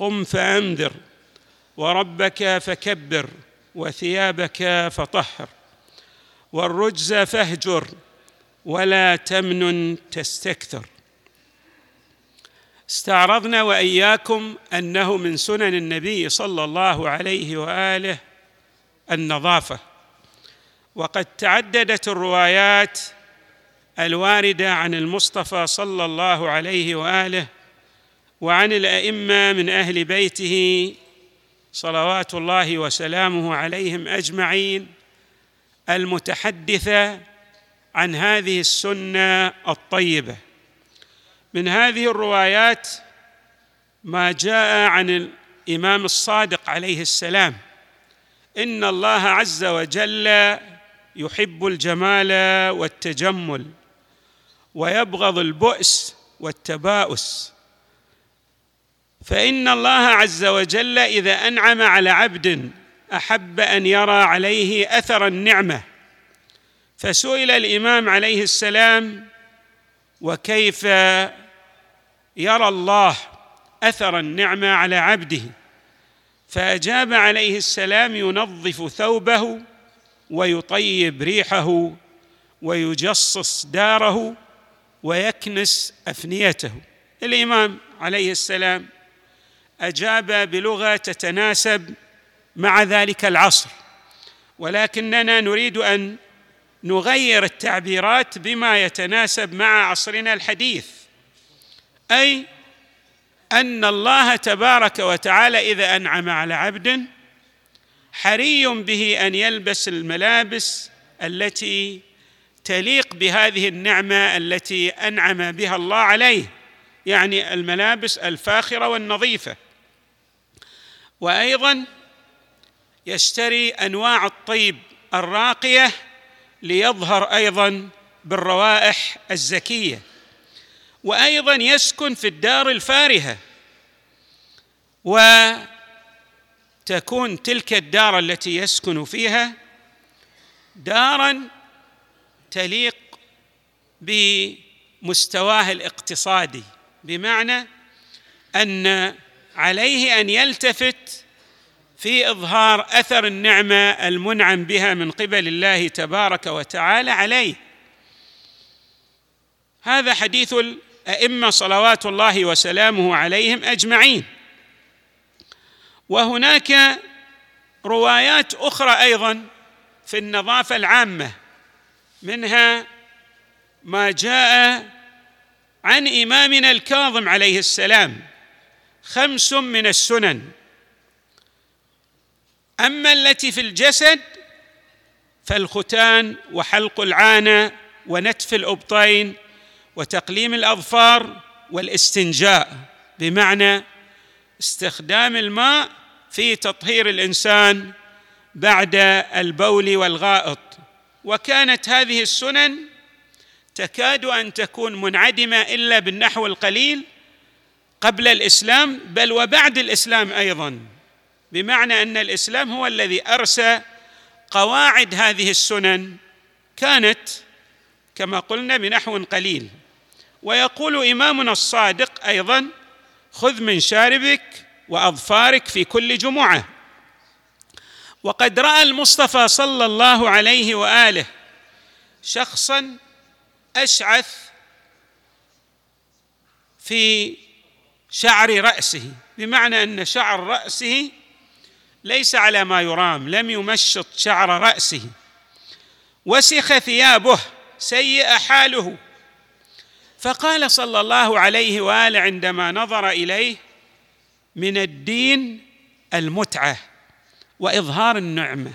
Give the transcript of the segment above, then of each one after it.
قم فانذر وربك فكبر وثيابك فطهر والرجز فاهجر ولا تمنن تستكثر. استعرضنا وإياكم أنه من سنن النبي صلى الله عليه وآله النظافة. وقد تعددت الروايات الواردة عن المصطفى صلى الله عليه وآله وعن الأئمة من أهل بيته صلوات الله وسلامه عليهم أجمعين المتحدثه عن هذه السنة الطيبة. من هذه الروايات ما جاء عن الإمام الصادق عليه السلام إن الله عز وجل يحب الجمال والتجمل ويبغض البؤس والتباؤس. فإن الله عز وجل إذا أنعم على عبد أحب أن يرى عليه أثر النعمة. فسئل الإمام عليه السلام وكيف يرى الله أثر النعمة على عبده؟ فأجاب عليه السلام ينظف ثوبه ويطيب ريحه ويجصص داره ويكنس أفنيته. الإمام عليه السلام أجاب بلغة تتناسب مع ذلك العصر. ولكننا نريد أن نغير التعبيرات بما يتناسب مع عصرنا الحديث أي أن الله تبارك وتعالى إذا أنعم على عبد حري به أن يلبس الملابس التي تليق بهذه النعمة التي أنعم بها الله عليه يعني الملابس الفاخرة والنظيفة. وأيضا يشتري أنواع الطيب الراقية ليظهر أيضا بالروائح الزكية وأيضا يسكن في الدار الفارهة وتكون تلك الدار التي يسكن فيها دارا تليق بمستواه الاقتصادي بمعنى أن عليه أن يلتفت في إظهار أثر النعمة المنعم بها من قبل الله تبارك وتعالى عليه. هذا حديث الأئمة صلوات الله وسلامه عليهم أجمعين. وهناك روايات أخرى أيضا في النظافة العامة منها ما جاء عن إمامنا الكاظم عليه السلام. خمس من السنن. أما التي في الجسد فالختان وحلق العانة ونتف الأبطين وتقليم الأظفار والاستنجاء بمعنى استخدام الماء في تطهير الإنسان بعد البول والغائط. وكانت هذه السنن تكاد أن تكون منعدمة إلا بالنحو القليل قبل الإسلام بل وبعد الإسلام أيضا. بمعنى أن الإسلام هو الذي أرسى قواعد هذه السنن كانت كما قلنا بنحو قليل. ويقول إمامنا الصادق أيضا خذ من شاربك وأظفارك في كل جمعة. وقد رأى المصطفى صلى الله عليه وآله شخصا أشعث في شعر رأسه بمعنى أن شعر رأسه ليس على ما يرام لم يمشط شعر رأسه. وسخ ثيابه سيء حاله. فقال صلى الله عليه وآله عندما نظر إليه من الدين المتعة وإظهار النعمة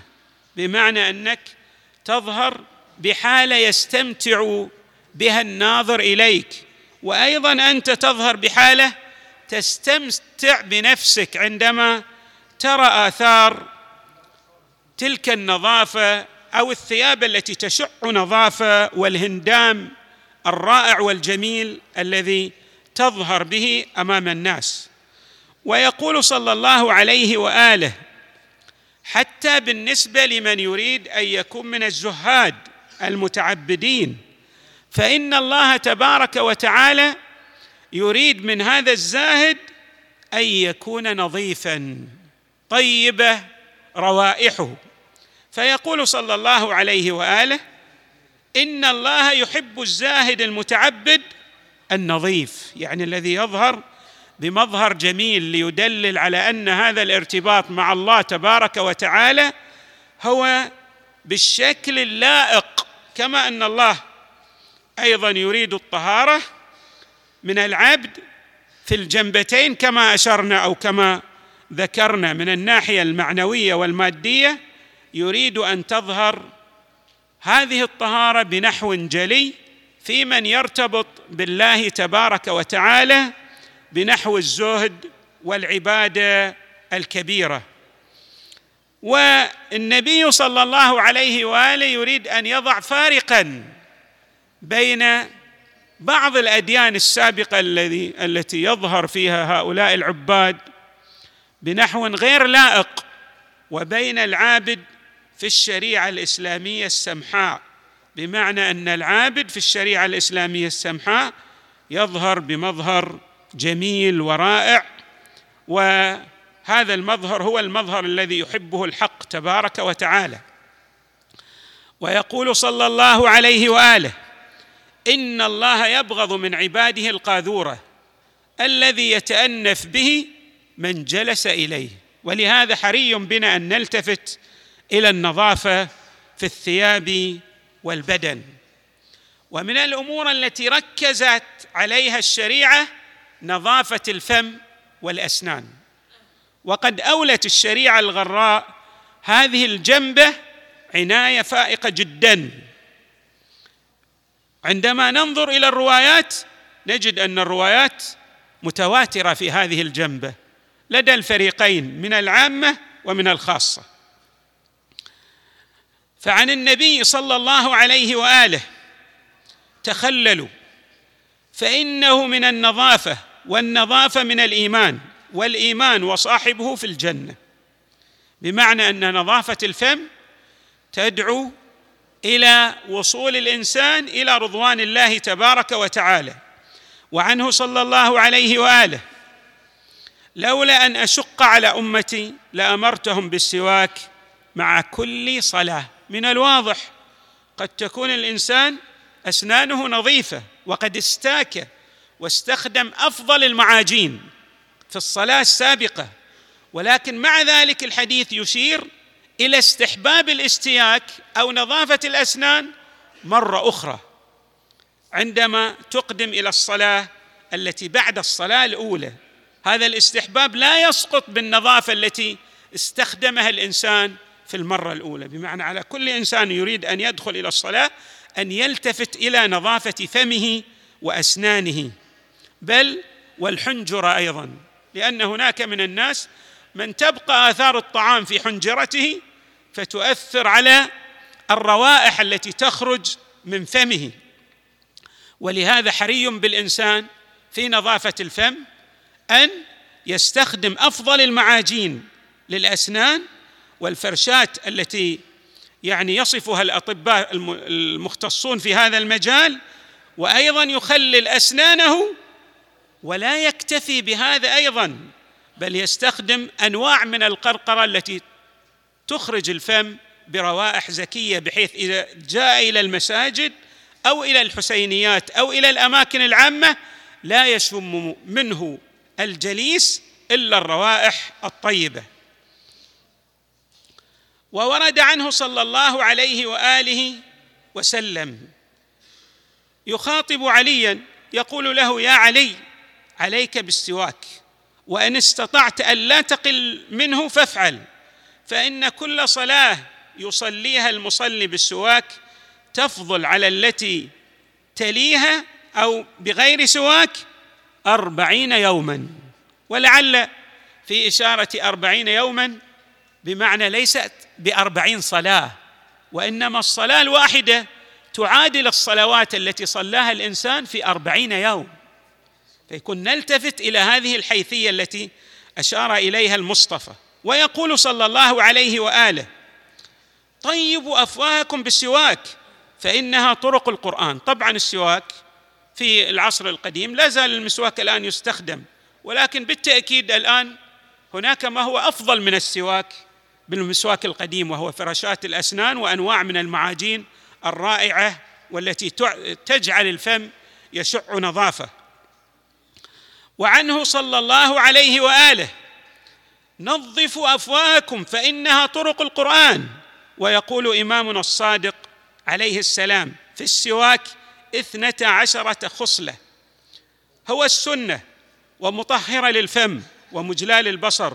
بمعنى أنك تظهر بحاله يستمتع بها الناظر إليك وأيضا أنت تظهر بحاله تستمتع بنفسك عندما ترى آثار تلك النظافة أو الثياب التي تشع نظافة والهندام الرائع والجميل الذي تظهر به أمام الناس. ويقول صلى الله عليه وآله حتى بالنسبة لمن يريد أن يكون من الزهاد المتعبدين فإن الله تبارك وتعالى يريد من هذا الزاهد أن يكون نظيفا طيبة روائحه. فيقول صلى الله عليه وآله إن الله يحب الزاهد المتعبد النظيف يعني الذي يظهر بمظهر جميل ليدلل على أن هذا الارتباط مع الله تبارك وتعالى هو بالشكل اللائق كما أن الله أيضا يريد الطهارة من العبد في الجنبتين كما أشرنا أو كما ذكرنا من الناحية المعنوية والمادية يريد أن تظهر هذه الطهارة بنحو جلي في من يرتبط بالله تبارك وتعالى بنحو الزهد والعبادة الكبيرة. والنبي صلى الله عليه وآله يريد أن يضع فارقا بين بعض الأديان السابقة الذي التي يظهر فيها هؤلاء العباد بنحو غير لائق وبين العابد في الشريعة الإسلامية السمحاء بمعنى أن العابد في الشريعة الإسلامية السمحاء يظهر بمظهر جميل ورائع وهذا المظهر هو المظهر الذي يحبه الحق تبارك وتعالى. ويقول صلى الله عليه وآله إن الله يبغض من عباده القاذورة الذي يتانف به من جلس إليه. ولهذا حري بنا أن نلتفت إلى النظافة في الثياب والبدن. ومن الأمور التي ركزت عليها الشريعة نظافة الفم والأسنان. وقد أولت الشريعة الغراء هذه الجنبة عناية فائقة جدا. عندما ننظر إلى الروايات نجد أن الروايات متواترة في هذه الجنبة لدى الفريقين من العامة ومن الخاصة. فعن النبي صلى الله عليه وآله تخللوا فإنه من النظافة والنظافة من الإيمان والإيمان وصاحبه في الجنة. بمعنى أن نظافة الفم تدعو إلى وصول الإنسان إلى رضوان الله تبارك وتعالى وعنه صلى الله عليه وآله. لولا أن أشق على أمتي لأمرتهم بالسواك مع كل صلاة. من الواضح قد تكون الإنسان أسنانه نظيفة وقد استاك واستخدم أفضل المعاجين في الصلاة السابقة ولكن مع ذلك الحديث يشير إلى استحباب الاستياك أو نظافة الأسنان مرة أخرى عندما تقدم إلى الصلاة التي بعد الصلاة الأولى. هذا الاستحباب لا يسقط بالنظافة التي استخدمها الإنسان في المرة الأولى. بمعنى على كل إنسان يريد أن يدخل إلى الصلاة أن يلتفت إلى نظافة فمه وأسنانه. بل والحنجرة أيضا لأن هناك من الناس من تبقى آثار الطعام في حنجرته فتؤثر على الروائح التي تخرج من فمه. ولهذا حري بالإنسان في نظافة الفم أن يستخدم أفضل المعاجين للأسنان والفرشات التي يعني يصفها الأطباء المختصون في هذا المجال وأيضا يخلل أسنانه ولا يكتفي بهذا أيضا. بل يستخدم أنواع من القرقرة التي تخرج الفم بروائح زكية بحيث إذا جاء إلى المساجد أو إلى الحسينيات أو إلى الأماكن العامة لا يشم منه الجليس إلا الروائح الطيبة. وورد عنه صلى الله عليه وآله وسلم يخاطب عليا يقول له يا علي عليك بالسواك. وإن استطعت أن لا تقل منه فافعل فإن كل صلاة يصليها المصلي بالسواك تفضل على التي تليها أو بغير سواك أربعين يوما ولعل في إشارة أربعين يوما بمعنى ليست بأربعين صلاة وإنما الصلاة الواحدة تعادل الصلوات التي صلاها الإنسان في أربعين يوم. فيكون نلتفت إلى هذه الحيثية التي أشار إليها المصطفى. ويقول صلى الله عليه وآله طيبوا أفواهكم بالسواك فإنها طرق القرآن. طبعا السواك في العصر القديم لا زال المسواك الآن يستخدم ولكن بالتأكيد الآن هناك ما هو أفضل من السواك بالمسواك القديم وهو فراشات الأسنان وأنواع من المعاجين الرائعة والتي تجعل الفم يشع نظافة. وعنه صلى الله عليه وآله. نظفوا أفواهكم فإنها طرق القرآن. ويقول إمامنا الصادق عليه السلام في السواك اثنتا عشرة خصلة. هو السنة ومطهرة للفم ومجلى للبصر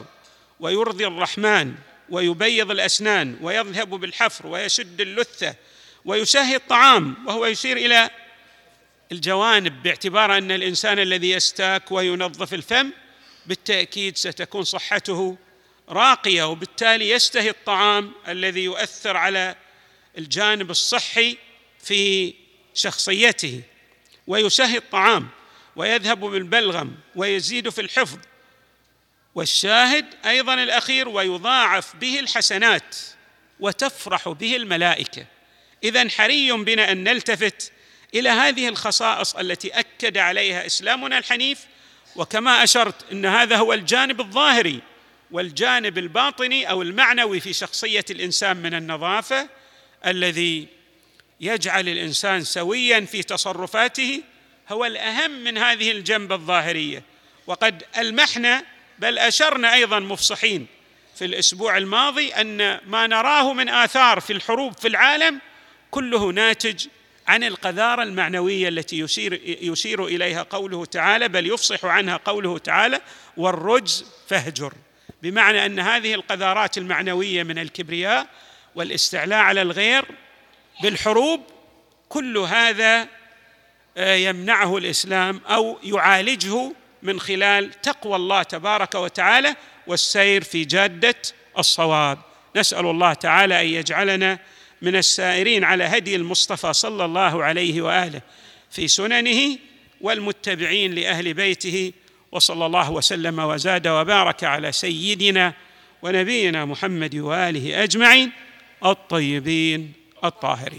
ويرضي الرحمن ويبيض الأسنان ويذهب بالحفر ويشد اللثة ويشهي الطعام وهو يشير إلى الجوانب باعتبار أن الإنسان الذي يستاك وينظف الفم بالتأكيد ستكون صحته راقية وبالتالي يشتهي الطعام الذي يؤثر على الجانب الصحي في شخصيته ويشهي الطعام ويذهب بالبلغم ويزيد في الحفظ والشاهد أيضا الأخير ويضاعف به الحسنات وتفرح به الملائكة. اذا حري بنا أن نلتفت إلى هذه الخصائص التي أكد عليها إسلامنا الحنيف وكما أشرت إن هذا هو الجانب الظاهري والجانب الباطني أو المعنوي في شخصية الإنسان من النظافة الذي يجعل الإنسان سويا في تصرفاته هو الأهم من هذه الجنبه الظاهرية. وقد ألمحنا بل أشرنا أيضا مفصحين في الأسبوع الماضي أن ما نراه من آثار في الحروب في العالم كله ناتج عن القذارة المعنوية التي يشير يشير إليها قوله تعالى بل يفصح عنها قوله تعالى والرجز فاهجر بمعنى أن هذه القذارات المعنوية من الكبرياء والاستعلاء على الغير بالحروب كل هذا آه، يمنعه الإسلام أو يعالجه من خلال تقوى الله تبارك وتعالى والسير في جادة الصواب. نسأل الله تعالى أن يجعلنا من السائرين على هدي المصطفى صلى الله عليه وآله في سننه والمتبعين لأهل بيته وصلى الله وسلم وزاد وبارك على سيدنا ونبينا محمد وآله أجمعين الطيبين الطاهرين.